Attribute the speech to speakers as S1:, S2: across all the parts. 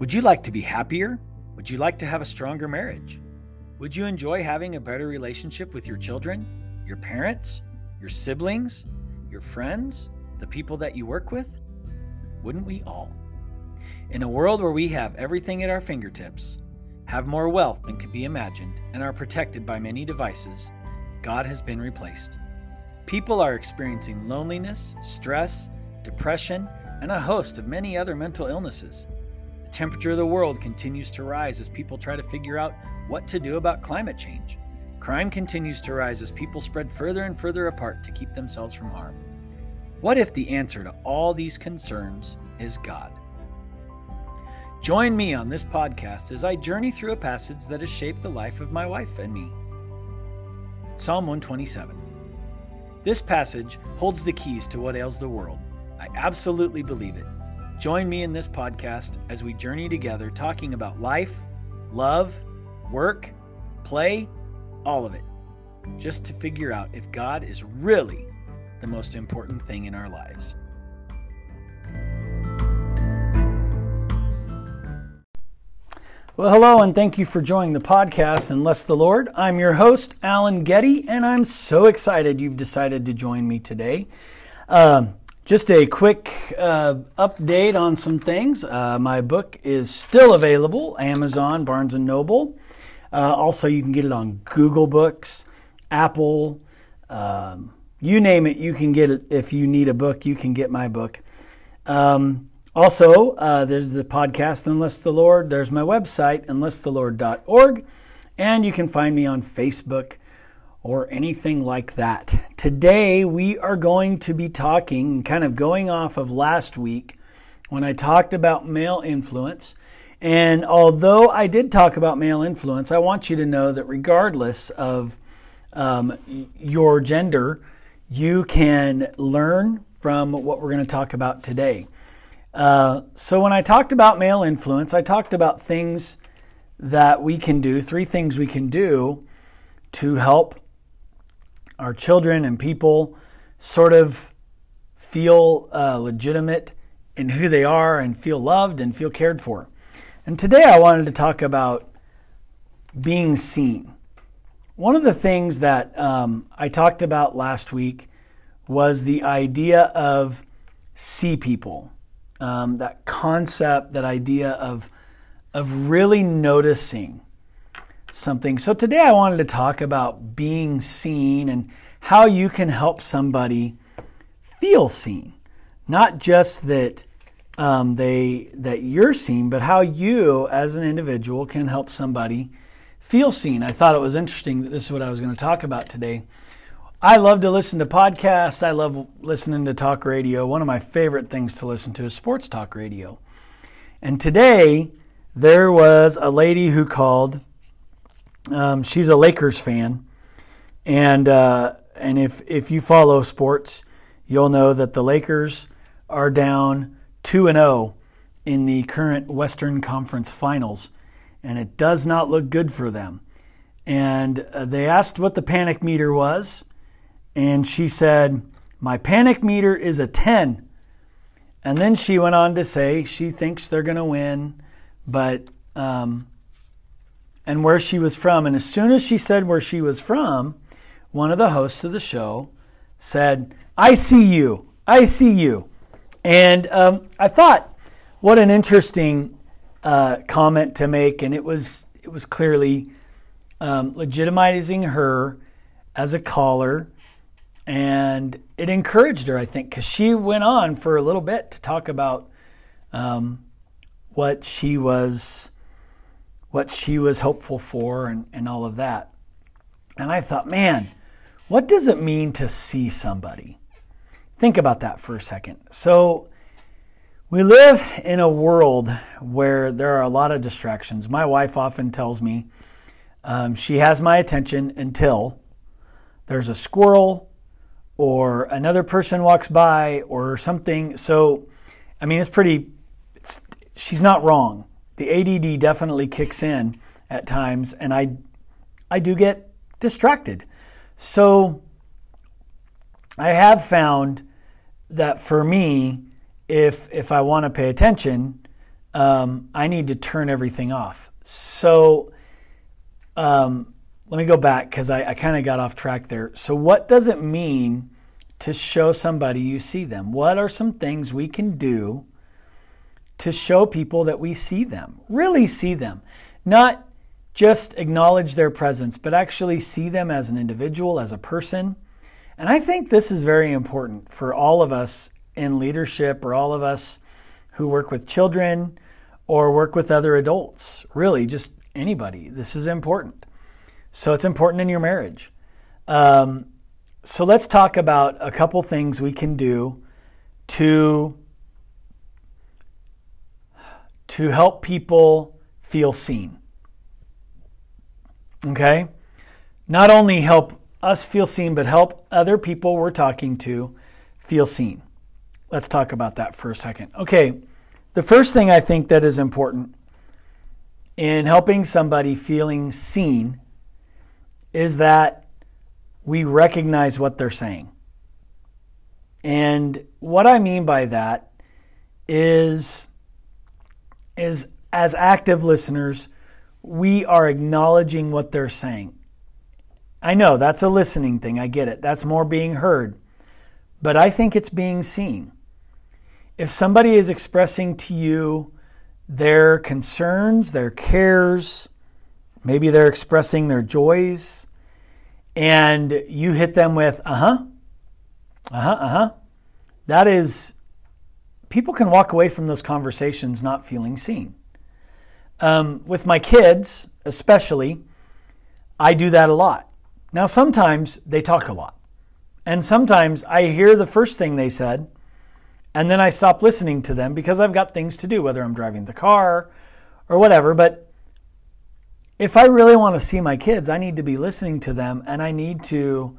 S1: Would you like to be happier? Would you like to have a stronger marriage? Would you enjoy having a better relationship with your children, your parents, your siblings, your friends, the people that you work with? Wouldn't we all? In a world where we have everything at our fingertips, have more wealth than could be imagined, and are protected by many devices, God has been replaced. People are experiencing loneliness, stress, depression, and a host of many other mental illnesses. The temperature of the world continues to rise as people try to figure out what to do about climate change. Crime continues to rise as people spread further and further apart to keep themselves from harm. What if the answer to all these concerns is God? Join me on this podcast as I journey through a passage that has shaped the life of my wife and me. Psalm 127. This passage holds the keys to what ails the world. I absolutely believe it. Join me in this podcast as we journey together talking about life, love, work, play, all of it, just to figure out if God is really the most important thing in our lives. Well, hello, and thank you for joining the podcast, Unless the Lord. I'm your host, Alan Getty, and I'm so excited you've decided to join me today. Um, just a quick uh, update on some things. Uh, my book is still available, Amazon, Barnes & Noble. Uh, also, you can get it on Google Books, Apple, um, you name it, you can get it. If you need a book, you can get my book. Um, also, uh, there's the podcast, Unless the Lord. There's my website, unlessthelord.org. And you can find me on Facebook or anything like that. Today, we are going to be talking, kind of going off of last week when I talked about male influence. And although I did talk about male influence, I want you to know that regardless of um, your gender, you can learn from what we're going to talk about today. Uh, so, when I talked about male influence, I talked about things that we can do, three things we can do to help our children and people sort of feel uh, legitimate in who they are and feel loved and feel cared for. And today I wanted to talk about being seen. One of the things that um, I talked about last week was the idea of see people um, that concept, that idea of, of really noticing something. So today I wanted to talk about being seen and how you can help somebody feel seen. Not just that um, they that you're seen, but how you as an individual can help somebody feel seen. I thought it was interesting that this is what I was going to talk about today. I love to listen to podcasts. I love listening to talk radio. One of my favorite things to listen to is sports talk radio. And today, there was a lady who called. Um, she's a Lakers fan, and uh, and if if you follow sports, you'll know that the Lakers are down two and zero oh in the current Western Conference Finals, and it does not look good for them. And uh, they asked what the panic meter was and she said, My panic meter is a 10. And then she went on to say she thinks they're going to win, but, um, and where she was from. And as soon as she said where she was from, one of the hosts of the show said, I see you. I see you. And um, I thought, what an interesting uh, comment to make. And it was, it was clearly um, legitimizing her as a caller and it encouraged her, I think, because she went on for a little bit to talk about um, what she was, what she was hopeful for, and, and all of that. And I thought, man, what does it mean to see somebody? Think about that for a second. So, we live in a world where there are a lot of distractions. My wife often tells me um, she has my attention until there's a squirrel or another person walks by or something. So, I mean, it's pretty, it's, she's not wrong. The ADD definitely kicks in at times, and I, I do get distracted. So, I have found that for me, if if I want to pay attention, um, I need to turn everything off. So um, let me go back because I, I kind of got off track there. So, what does it mean to show somebody you see them? What are some things we can do to show people that we see them, really see them? Not just acknowledge their presence, but actually see them as an individual, as a person. And I think this is very important for all of us in leadership or all of us who work with children or work with other adults. Really, just anybody. This is important. So it's important in your marriage. Um, so let's talk about a couple things we can do to to help people feel seen. Okay? Not only help us feel seen, but help other people we're talking to feel seen. Let's talk about that for a second. Okay, the first thing I think that is important in helping somebody feeling seen is that we recognize what they're saying. And what I mean by that is is as active listeners, we are acknowledging what they're saying. I know that's a listening thing. I get it. That's more being heard. But I think it's being seen. If somebody is expressing to you their concerns, their cares, maybe they're expressing their joys, and you hit them with, uh huh, uh huh, uh huh, that is, people can walk away from those conversations not feeling seen. Um, with my kids, especially, I do that a lot. Now, sometimes they talk a lot. And sometimes I hear the first thing they said, and then I stop listening to them because I've got things to do, whether I'm driving the car or whatever. But if I really want to see my kids, I need to be listening to them and I need to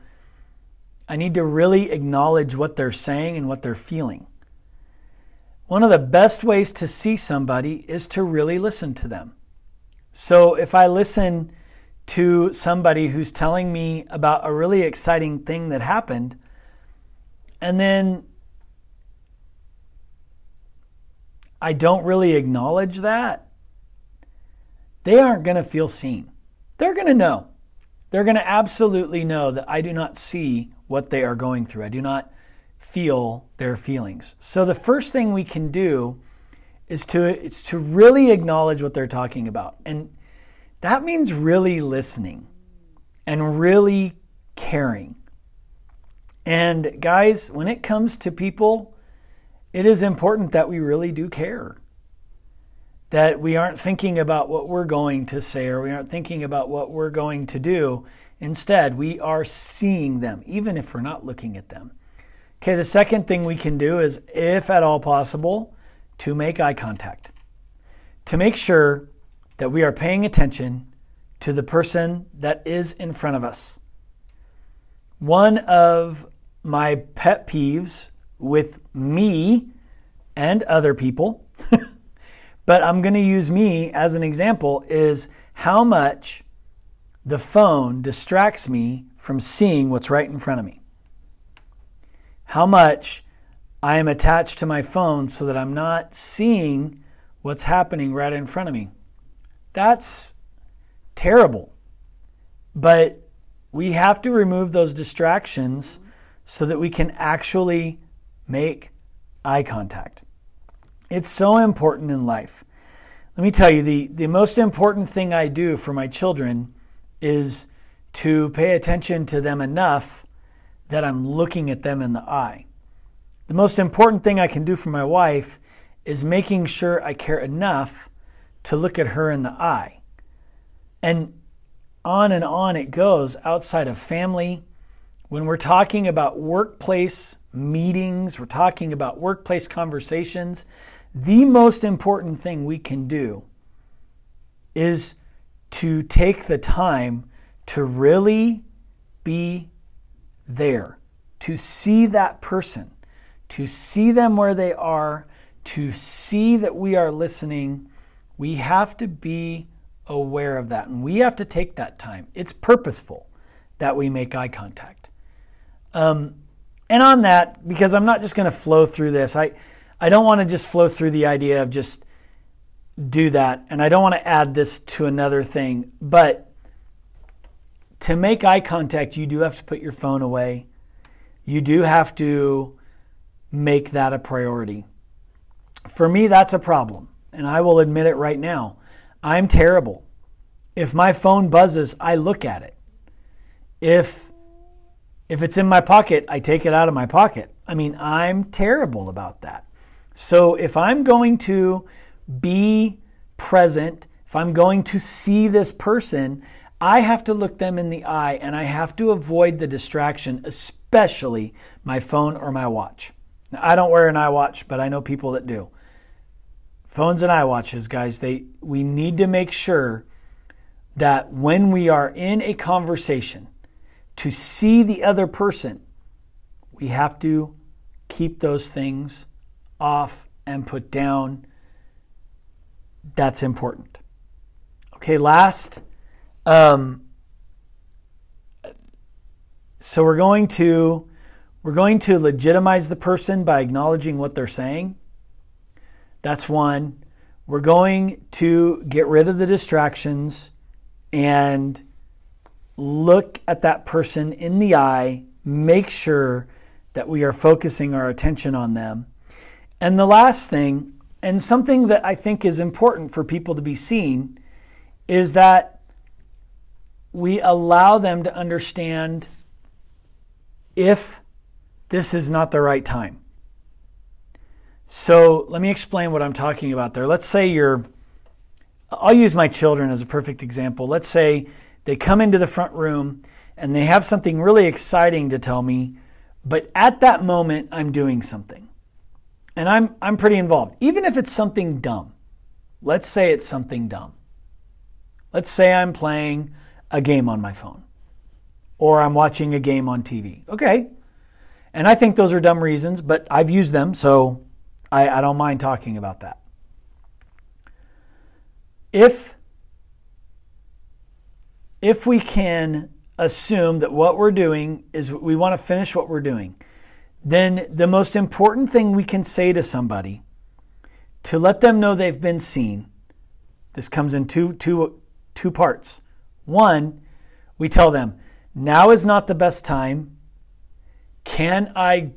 S1: I need to really acknowledge what they're saying and what they're feeling. One of the best ways to see somebody is to really listen to them. So if I listen to somebody who's telling me about a really exciting thing that happened, and then I don't really acknowledge that, they aren't going to feel seen. They're going to know. They're going to absolutely know that I do not see what they are going through. I do not feel their feelings. So the first thing we can do is to it's to really acknowledge what they're talking about. And that means really listening and really caring. And guys, when it comes to people it is important that we really do care. That we aren't thinking about what we're going to say or we aren't thinking about what we're going to do. Instead, we are seeing them, even if we're not looking at them. Okay, the second thing we can do is, if at all possible, to make eye contact. To make sure that we are paying attention to the person that is in front of us. One of my pet peeves with me and other people, but I'm going to use me as an example, is how much the phone distracts me from seeing what's right in front of me. How much I am attached to my phone so that I'm not seeing what's happening right in front of me. That's terrible. But we have to remove those distractions so that we can actually make eye contact. It's so important in life. Let me tell you, the, the most important thing I do for my children is to pay attention to them enough that I'm looking at them in the eye. The most important thing I can do for my wife is making sure I care enough to look at her in the eye. And on and on it goes outside of family. When we're talking about workplace meetings, we're talking about workplace conversations. The most important thing we can do is to take the time to really be there, to see that person, to see them where they are, to see that we are listening. We have to be aware of that and we have to take that time. It's purposeful that we make eye contact. Um, and on that, because I'm not just going to flow through this, I, I don't want to just flow through the idea of just do that. And I don't want to add this to another thing, but to make eye contact, you do have to put your phone away. You do have to make that a priority. For me, that's a problem. And I will admit it right now. I'm terrible. If my phone buzzes, I look at it. If if it's in my pocket, I take it out of my pocket. I mean, I'm terrible about that. So if I'm going to be present, if I'm going to see this person, I have to look them in the eye and I have to avoid the distraction, especially my phone or my watch. Now, I don't wear an iWatch, but I know people that do. Phones and iWatches, guys, they we need to make sure that when we are in a conversation, to see the other person, we have to keep those things off and put down. That's important. Okay, last. Um, so we're going to we're going to legitimize the person by acknowledging what they're saying. That's one. We're going to get rid of the distractions and look at that person in the eye, make sure that we are focusing our attention on them. And the last thing, and something that I think is important for people to be seen, is that we allow them to understand if this is not the right time. So let me explain what I'm talking about there. Let's say you're, I'll use my children as a perfect example. Let's say they come into the front room and they have something really exciting to tell me, but at that moment, I'm doing something. And I'm, I'm pretty involved, even if it's something dumb. Let's say it's something dumb. Let's say I'm playing a game on my phone or I'm watching a game on TV. Okay. And I think those are dumb reasons, but I've used them, so I, I don't mind talking about that. If if we can assume that what we're doing is we want to finish what we're doing, then the most important thing we can say to somebody to let them know they've been seen, this comes in two, two, two parts. One, we tell them, now is not the best time. Can I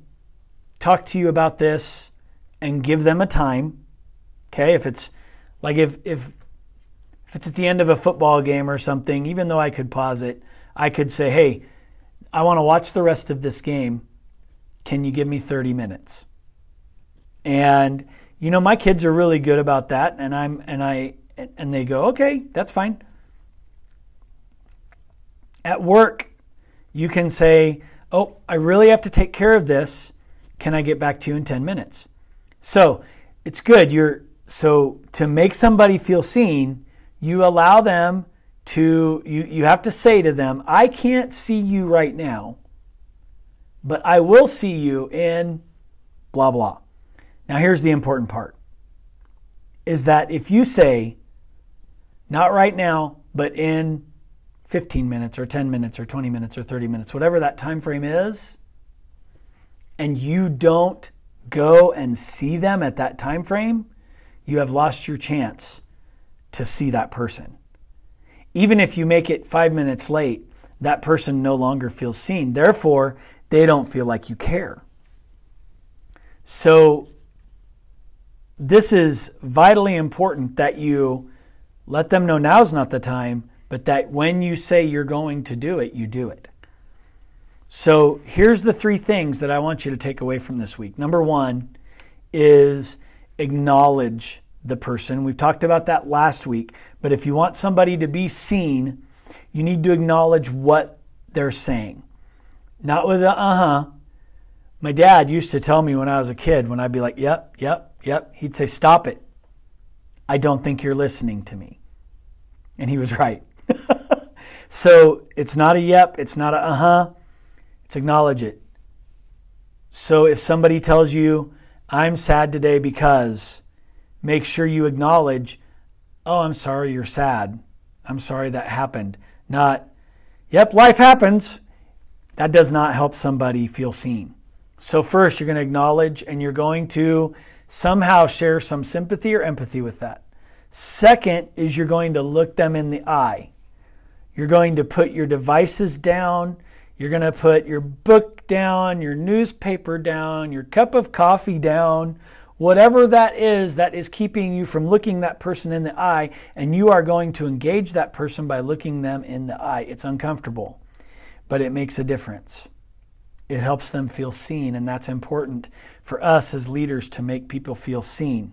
S1: talk to you about this and give them a time? Okay, if it's like if, if if it's at the end of a football game or something, even though I could pause it, I could say, hey, I want to watch the rest of this game. Can you give me 30 minutes? And you know, my kids are really good about that and I'm and I and they go, "Okay, that's fine." At work, you can say, "Oh, I really have to take care of this. Can I get back to you in 10 minutes?" So, it's good. You're so to make somebody feel seen, you allow them to, you, you have to say to them, I can't see you right now, but I will see you in blah, blah. Now, here's the important part is that if you say, not right now, but in 15 minutes or 10 minutes or 20 minutes or 30 minutes, whatever that time frame is, and you don't go and see them at that time frame, you have lost your chance to see that person. Even if you make it five minutes late, that person no longer feels seen. Therefore, they don't feel like you care. So, this is vitally important that you let them know now's not the time, but that when you say you're going to do it, you do it. So, here's the three things that I want you to take away from this week. Number one is acknowledge the person. We've talked about that last week. But if you want somebody to be seen, you need to acknowledge what they're saying. Not with a uh huh. My dad used to tell me when I was a kid, when I'd be like, yep, yep, yep, he'd say, stop it. I don't think you're listening to me. And he was right. So it's not a yep, it's not a uh huh, it's acknowledge it. So if somebody tells you, I'm sad today because, make sure you acknowledge, oh, I'm sorry you're sad. I'm sorry that happened. Not, yep, life happens. That does not help somebody feel seen. So, first, you're going to acknowledge and you're going to somehow share some sympathy or empathy with that. Second is you're going to look them in the eye. You're going to put your devices down. You're going to put your book down, your newspaper down, your cup of coffee down, whatever that is that is keeping you from looking that person in the eye, and you are going to engage that person by looking them in the eye. It's uncomfortable, but it makes a difference. It helps them feel seen, and that's important for us as leaders to make people feel seen.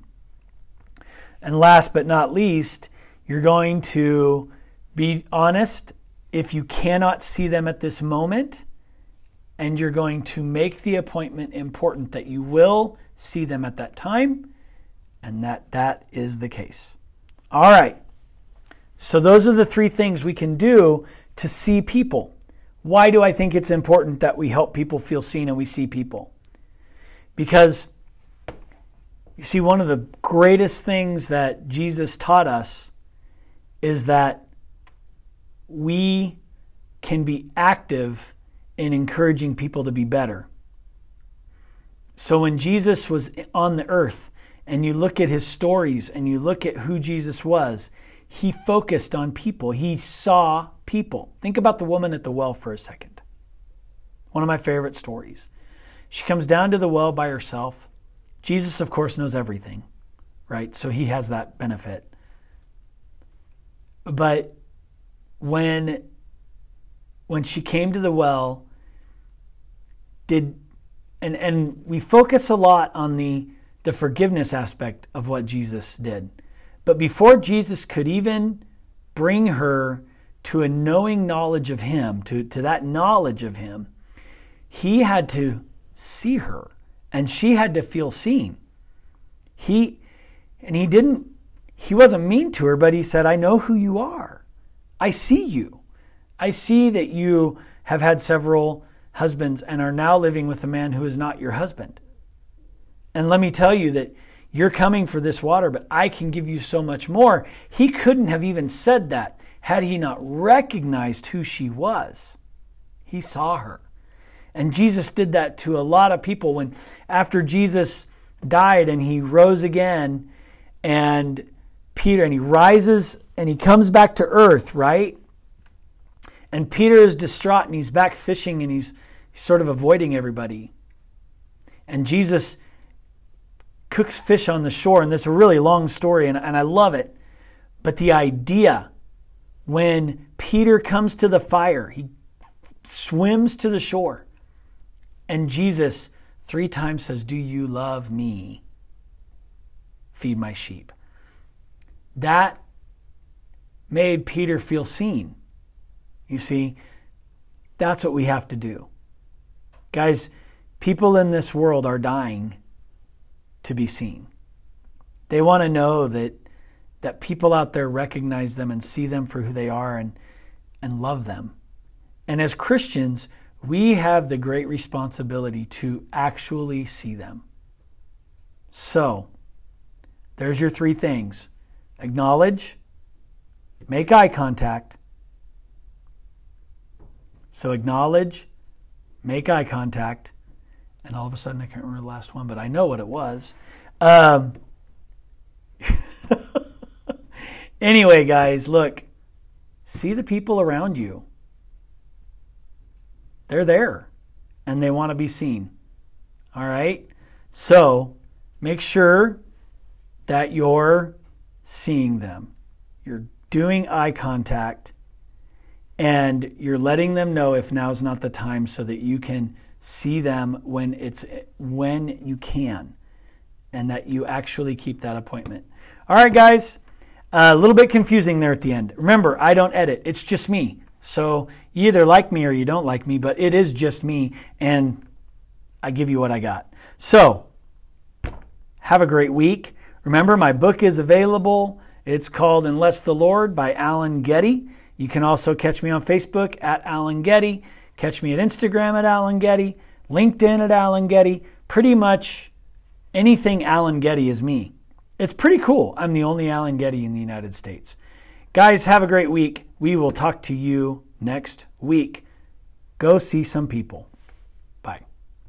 S1: And last but not least, you're going to be honest if you cannot see them at this moment, and you're going to make the appointment important that you will see them at that time, and that that is the case. All right. So those are the three things we can do to see people. Why do I think it's important that we help people feel seen and we see people? Because you see, one of the greatest things that Jesus taught us is that we can be active in encouraging people to be better. So when Jesus was on the earth and you look at his stories and you look at who Jesus was, he focused on people. He saw people. Think about the woman at the well for a second. One of my favorite stories. She comes down to the well by herself. Jesus, of course, knows everything, right? So he has that benefit. But when when she came to the well, did and and we focus a lot on the the forgiveness aspect of what Jesus did. But before Jesus could even bring her to a knowing knowledge of him, to, to that knowledge of him, he had to see her and she had to feel seen. He and he didn't he wasn't mean to her, but he said, I know who you are. I see you. I see that you have had several husbands and are now living with a man who is not your husband. And let me tell you that you're coming for this water, but I can give you so much more. He couldn't have even said that had he not recognized who she was. He saw her. And Jesus did that to a lot of people when after Jesus died and he rose again and Peter and he rises and he comes back to earth, right? And Peter is distraught and he's back fishing and he's, sort of avoiding everybody. And Jesus cooks fish on the shore. And this is a really long story and, and I love it. But the idea when Peter comes to the fire, he swims to the shore. And Jesus three times says, Do you love me? Feed my sheep. That made Peter feel seen. You see, that's what we have to do. Guys, people in this world are dying to be seen. They want to know that that people out there recognize them and see them for who they are and and love them. And as Christians, we have the great responsibility to actually see them. So, there's your three things. Acknowledge, make eye contact, so acknowledge, make eye contact, and all of a sudden I can't remember the last one, but I know what it was. Um, anyway, guys, look, see the people around you. They're there and they want to be seen. All right? So make sure that you're seeing them. You're doing eye contact and you're letting them know if now's not the time so that you can see them when it's when you can and that you actually keep that appointment. All right guys. A little bit confusing there at the end. Remember i don't edit. It's just me. So you either like me or you don't like me but it is just me and i give you what i got. So have a great week remember my book is available it's called unless the lord by alan getty you can also catch me on Facebook at Alan Getty, catch me at Instagram at Alan Getty, LinkedIn at Alan Getty. Pretty much anything Alan Getty is me. It's pretty cool. I'm the only Alan Getty in the United States. Guys, have a great week. We will talk to you next week. Go see some people.